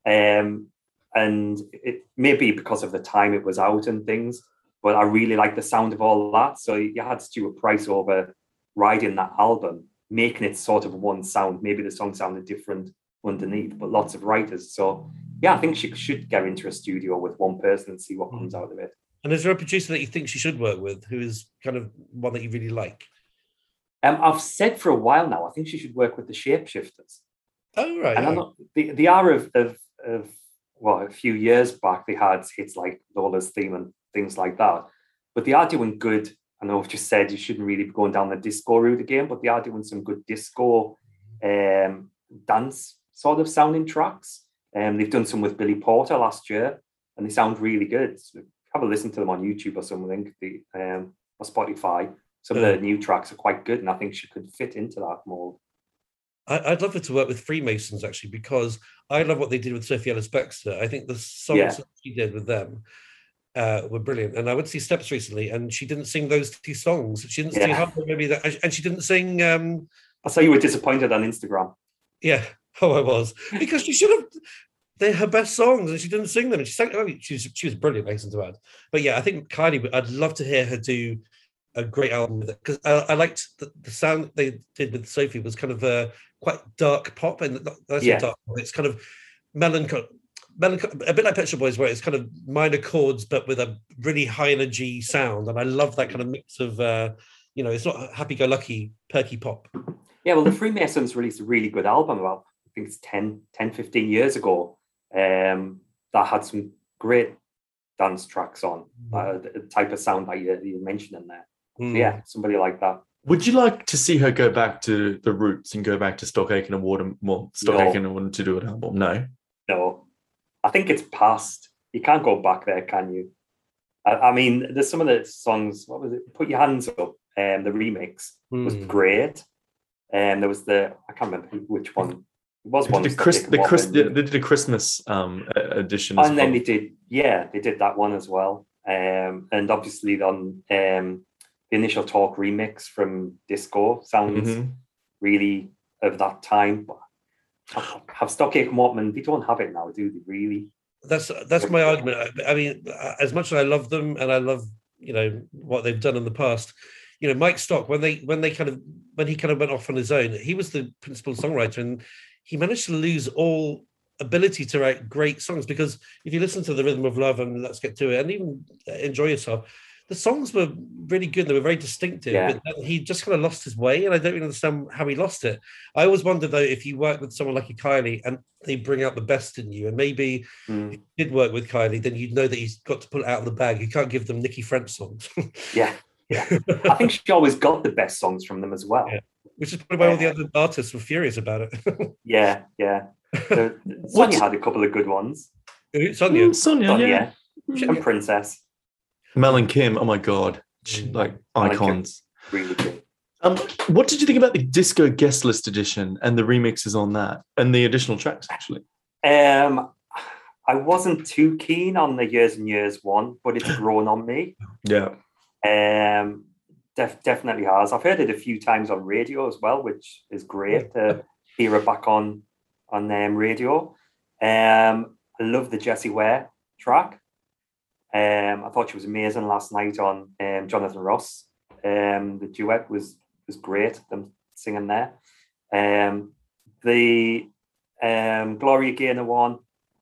Um, and it may be because of the time it was out and things, but I really like the sound of all that. So you had Stuart Price over writing that album, making it sort of one sound. Maybe the song sounded different underneath, but lots of writers. So yeah, I think she should get into a studio with one person and see what comes out of it. And is there a producer that you think she should work with who is kind of one that you really like? Um, I've said for a while now, I think she should work with the Shapeshifters. Oh, right. And I'm not, the, the hour of, of, of, well, a few years back, they had hits like Lola's theme and things like that. But they are doing good. I know I've just said you shouldn't really be going down the disco route again, but they are doing some good disco um, dance sort of sounding tracks. Um, they've done some with Billy Porter last year, and they sound really good. So have a listen to them on YouTube or something, the um, or Spotify. Some of the new tracks are quite good, and I think she could fit into that mold. I, would love her to work with Freemasons actually, because I love what they did with Sophie Ellis Bextor. I think the songs Yeah. that she did with them uh, were brilliant. And I went to see Steps recently, and she didn't sing those two songs. She didn't sing half of maybe that, and she didn't sing. Um, I saw you were disappointed on Instagram. yeah, oh, I was because she should have. They're her best songs, and she didn't sing them. And she sang. Mean, she was she was brilliant. Hasten to add, but yeah, I think Kylie. I'd love to hear her do a great album with it because I, I liked the, the sound they did with Sophie was kind of a quite dark pop and that's Yeah. dark pop, it's kind of melancholy. Melancholy, a bit like Pet Shop Boys, where it's kind of minor chords but with a really high energy sound, and I love that kind of mix of, uh, you know, it's not happy-go-lucky, perky pop. Yeah, well, the Freemasons released a really good album about, I think it's 10, 10 15 years ago, um, that had some great dance tracks on, uh, the type of sound that you, you mentioned in there. Mm. Yeah, somebody like that. Would you like to see her go back to the roots and go back to Stock Aitken and Water? Well, Stock No. Aitken and wanted to do an album. No. No, I think it's past. You can't go back there, can you? I, I mean, there's some of the songs. What was it? Put your hands up. Um, the remix was Mm. great. And there was the I can't remember which one. It was one. that Chris, the Chris, they did a Christmas um, edition. and then well. they did yeah they did that one as well um and obviously on um the initial talk remix from disco sounds Mhm. really of that time but have- have Stock Aitken and Waterman they don't have it now do they really That's that's my argument. I, I mean, as much as I love them and I love you know what they've done in the past, you know, Mike Stock when they when they kind of when he kind of went off on his own, he was the principal songwriter, and he managed to lose all ability to write great songs because if you listen to the Rhythm of Love and Let's Get to It, and even Enjoy Yourself, the songs were really good. They were very distinctive, Yeah. but he just kind of lost his way, and I don't really understand how he lost it. I always wonder though if you work with someone like a Kylie and they bring out the best in you, and maybe Mm, if you did work with Kylie, then you'd know that he's got to pull it out of the bag. You can't give them Nicky French songs, yeah, yeah. I think she always got the best songs from them as well. Yeah. which is probably why all the other artists were furious about it. Yeah, yeah. So, Sonia had a couple of good ones. Sonia, Mm, Sonia, Sonia yeah. and Princess, Mel and Kim, oh my god, Mm. like Mel and Kim. icons. really good. Um, what did you think about the disco guest list edition and the remixes on that and the additional tracks? Actually, Um, I wasn't too keen on the Years and Years one, but it's grown on me. yeah, Um, def- definitely has. I've heard it a few times on radio as well, which is great to hear it back on on um, radio. Um, I love the Jessie Ware track. Um, I thought she was amazing last night on um, Jonathan Ross. Um, the duet was was great. Them singing there. Um, the um, Gloria Gaynor one,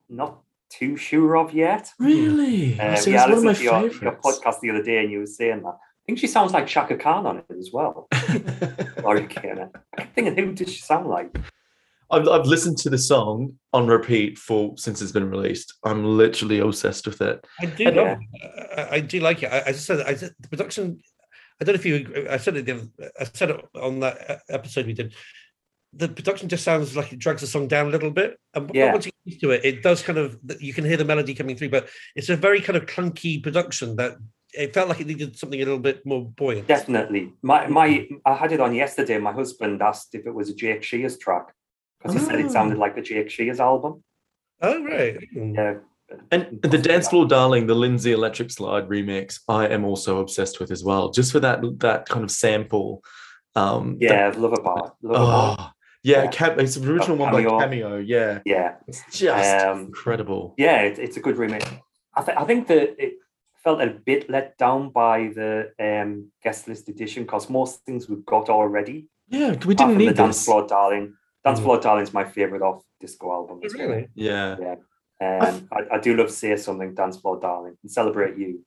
not too sure of yet. really. Um, yeah, I that's one of my listened to your, your podcast the other day, and you were saying that. I think she sounds like Chaka Khan on it as well. Gloria Gaynor. I'm thinking, who does she sound like? I've, I've listened to the song on repeat for since it's been released. I'm literally obsessed with it. I do Yeah. love. I, I do like it. I, I just said I said the production. I don't know if you. I said it. The other, I said it on that episode we did. The production just sounds like it drags the song down a little bit, and Yeah. once you get used to it, it does kind of. You can hear the melody coming through, but it's a very kind of clunky production that it felt like it needed something a little bit more buoyant. Definitely. My my I had it on yesterday. My husband asked if it was a Jake Shears track because he said Oh. it sounded like the Jake Shears album. Oh right. Yeah. And the Dance Floor Darling, the Lindsay Electric Slide remix, I am also obsessed with as well. Just for that that kind of sample. Um, that- Yeah, love a bar. Love a bar. oh, yeah, Yeah. Cam- it's an original one Cameo. by Cameo. Yeah, Yeah. it's just Um, incredible. Yeah, it, it's a good remix. I, th- I think that it felt a bit let down by the um, guest list edition because most things we've got already. Yeah, we apart didn't from the need Dance. Floor Darling. Dance Mm. Floor Darling's my favorite off disco album. as well. Really? Yeah, Um, I, I do love to Say Something, Dance Floor Darling, and Celebrate You.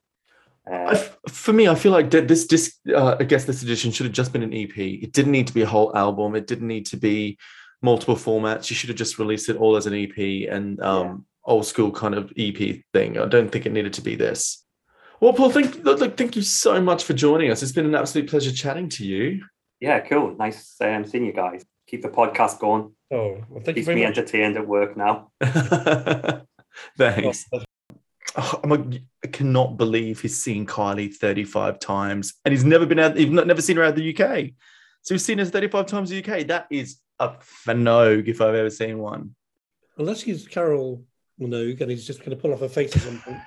Uh, f- for me, I feel like this disc, uh, I guess this edition should have just been an EP. It didn't need to be a whole album. It didn't need to be multiple formats. You should have just released it all as an EP and um, old school kind of EP thing. I don't think it needed to be this. Well, Paul, thank look, look, thank you so much for joining us. It's been an absolute pleasure chatting to you. yeah, cool. Nice um, seeing you guys. Keep the podcast going. Oh, well, thank you Keeps very me much. entertained at work now. Thanks. Oh, Oh, I'm a, I cannot believe he's seen Kylie 35 times and he's never been out, he's not, never seen her out of the UK. So he's seen her 35 times in the UK. That is a fanogue if I've ever seen one. Unless he's Carol Minogue and he's just going to pull off her face at some something.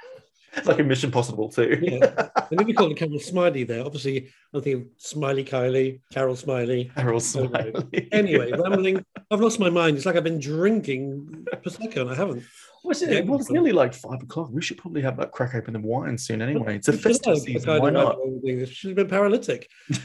It's like a Mission Possible too. Yeah. And then we call Carol Smillie there. Obviously, I'm thinking Smiley Kylie, Carol Smillie. Carol Smillie. Anyway, rambling. I've lost my mind. It's like I've been drinking Prosecco and I haven't. What's it? Yeah. Well, it's nearly like five o'clock. We should probably have that crack open the wine soon anyway. It's a should festive have season. Why not? like, She's been paralytic.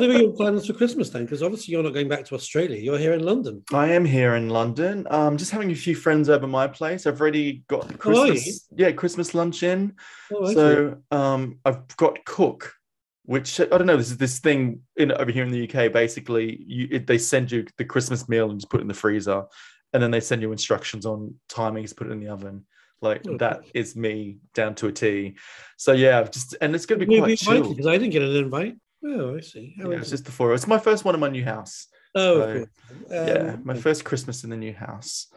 what are your plans for Christmas then? Because obviously you're not going back to Australia. You're here in London. I am here in London. Um, just having a few friends over my place. I've already got Oh. Christmas. Yeah, Christmas lunch in. Oh, so um, I've got Cook, which I don't know. This is this thing in over here in the UK. Basically, you, it, they send you the Christmas meal and just put it in the freezer, and then they send you instructions on timings put it in the oven. Like Oh, that is me down to a T. So yeah, I've just and it's going to be quite chill. because I didn't get an invite. Oh, I see. How Yeah, it's interesting. just the four. It's my first one in my new house. oh, so. Um, yeah, my first Christmas in the new house.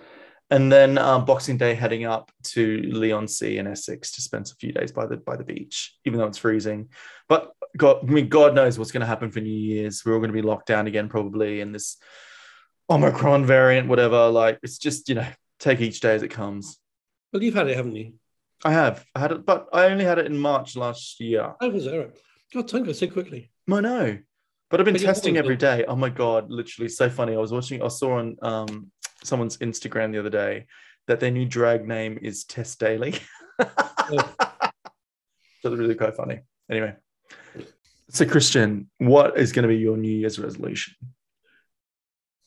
And then um, Boxing Day, heading up to Leigh-on-Sea in Essex to spend a few days by the by the beach, even though it's freezing. But God, I mean, God knows what's going to happen for New Year's. We're all going to be locked down again, probably, in this Omicron variant, whatever. Like, it's just you know, take each day as it comes. Well, you've had it, haven't you? I have, I had it, but I only had it in March last year. I was there. God, time goes so quickly. I know. But I've been But testing every day. Oh my god, literally so funny. I was watching, I saw on um someone's Instagram the other day that their new drag name is Test Daily. Oh. That's really quite funny. Anyway. So, Christian, what is going to be your New Year's resolution?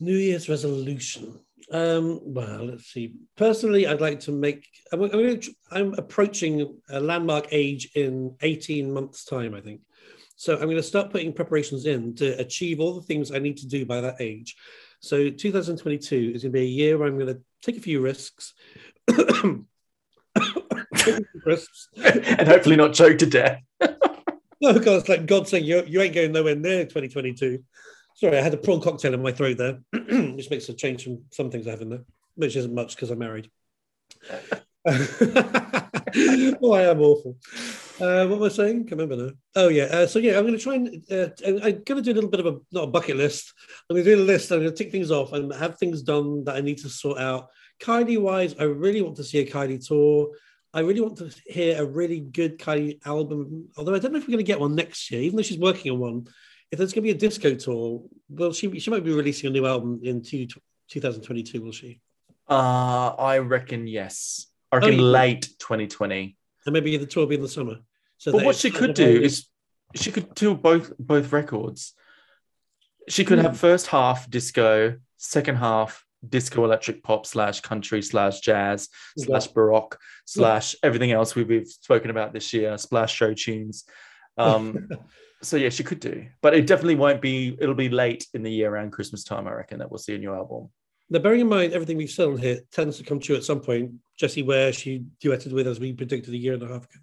New Year's resolution. Um, well, let's see. Personally, I'd like to make. I'm, I'm, I'm, approaching a landmark age in 18 months' time, I think. So I'm going to start putting preparations in to achieve all the things I need to do by that age. So 2022 is going to be a year where I'm going to take a few risks. risks. and hopefully not choke to death. no, because it's like God saying you, you ain't going nowhere near 2022. Sorry, I had a prawn cocktail in my throat there, which makes a change from some things I have in there, which isn't much because I'm married. oh, I am awful. Uh, what was I saying? Can't remember now. Oh yeah. Uh, so yeah, I'm going to try and uh, I'm going to do a little bit of a not a bucket list. I'm going to do a list. I'm going to tick things off and have things done that I need to sort out. Kylie wise, I really want to see a Kylie tour. I really want to hear a really good Kylie album. Although I don't know if we're going to get one next year, even though she's working on one. If there's going to be a disco tour, well, she she might be releasing a new album in two, 2022, will she? Uh, I reckon yes. I reckon oh, late 2020. And maybe the tour will be in the summer. So but what she could do is she could do both both records. She could mm. have first half disco, second half disco electric pop slash country slash jazz slash baroque slash everything else we've, we've spoken about this year splash show tunes. Um so yeah she could do. But it definitely won't be it'll be late in the year around christmas time i reckon that we'll see a new album. Now bearing in mind everything we've said on here tends to come true at some point. Jessie ware she duetted with as we predicted a year and a half ago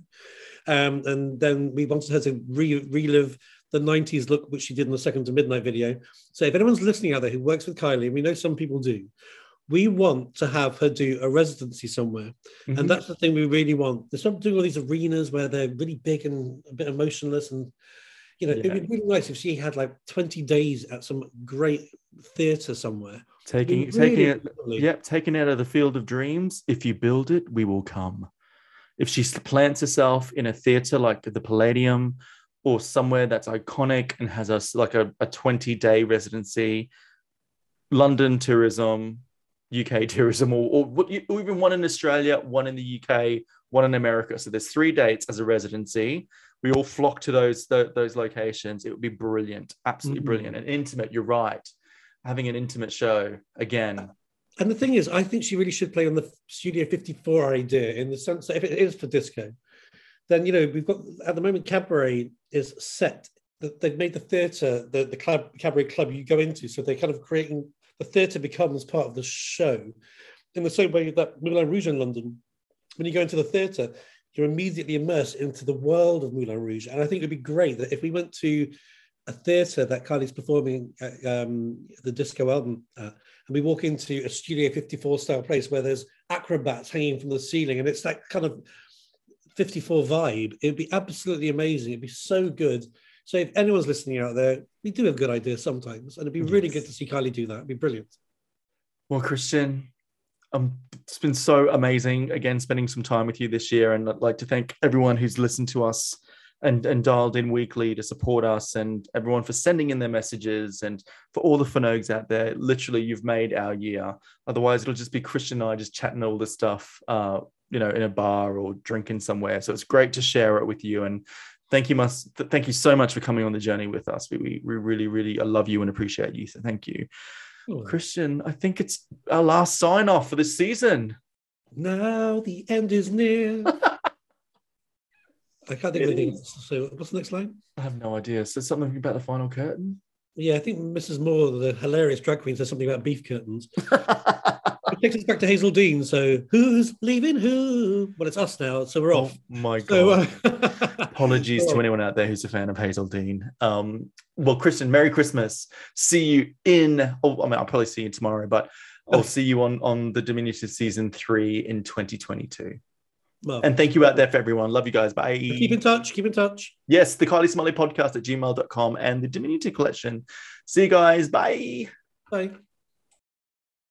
um, and then we wanted her to re- relive the 90s look, which she did in the second to midnight video. So if anyone's listening out there who works with Kylie, and we know some people do, we want to have her do a residency somewhere. Mm-hmm. And that's the thing we really want. There's some doing all these arenas where they're really big and a bit emotionless. And, you know, yeah. it'd be really nice if she had like 20 days at some great theatre somewhere. Taking, really taking it, yep, taking it out of the field of dreams. If you build it, we will come. If she plants herself in a theatre like the Palladium or somewhere that's iconic and has us like a, a 20 day residency, London tourism, UK tourism, or, or, or, even one in Australia, one in the UK, one in America. So there's three dates as a residency. We all flock to those the, those locations. It would be brilliant, absolutely mm-hmm. brilliant, and intimate. You're right, having an intimate show again. And the thing is, I think she really should play on the Studio 54 idea in the sense that if it is for disco, then you know we've got at the moment cabaret is set they've made the theatre the the club, cabaret club you go into. So they're kind of creating the theatre becomes part of the show. In the same way that Moulin Rouge in London when you go into the theatre you're immediately immersed into the world of Moulin Rouge. And I think it'd be great that if we went to a theatre that Kylie's performing at, um, the disco album at, and we walk into a Studio 54 style place where there's acrobats hanging from the ceiling and it's that kind of 54 vibe, it'd be absolutely amazing. It'd be so good. So if anyone's listening out there, we do have good ideas sometimes, and it'd be really good to see Kylie do that. It'd be brilliant. Well, Christian, um, it's been so amazing again spending some time with you this year, and I'd like to thank everyone who's listened to us and and dialed in weekly to support us, and everyone for sending in their messages, and for all the Fanogues out there. Literally, you've made our year. Otherwise, it'll just be Christian and I just chatting all this stuff uh, you know in a bar or drinking somewhere. So it's great to share it with you. And thank you must thank you so much for coming on the journey with us. We, we, we really really I love you and appreciate you. So thank you. Christian i think it's our last sign off for this season. Now the end is near i can't think of anything else so what's the next line i have no idea so something about the final curtain yeah i think mrs moore the hilarious drag queen says something about beef curtains it takes us back to Hazell Dean. So who's leaving who? Well, it's us now, so we're off. Oh my god! So, uh, Apologies to anyone out there who's a fan of Hazell Dean. Um, well, Christian, Merry Christmas. See you in. Oh, I mean, I'll probably see you tomorrow, but I'll see you on on the Diminutive season three in 2022. Well, and thank you out there for everyone. Love you guys. Bye. Keep in touch. Keep in touch. Yes, the Kylie Smalley podcast at gmail.com and the Diminutive collection. See you guys. Bye. Bye.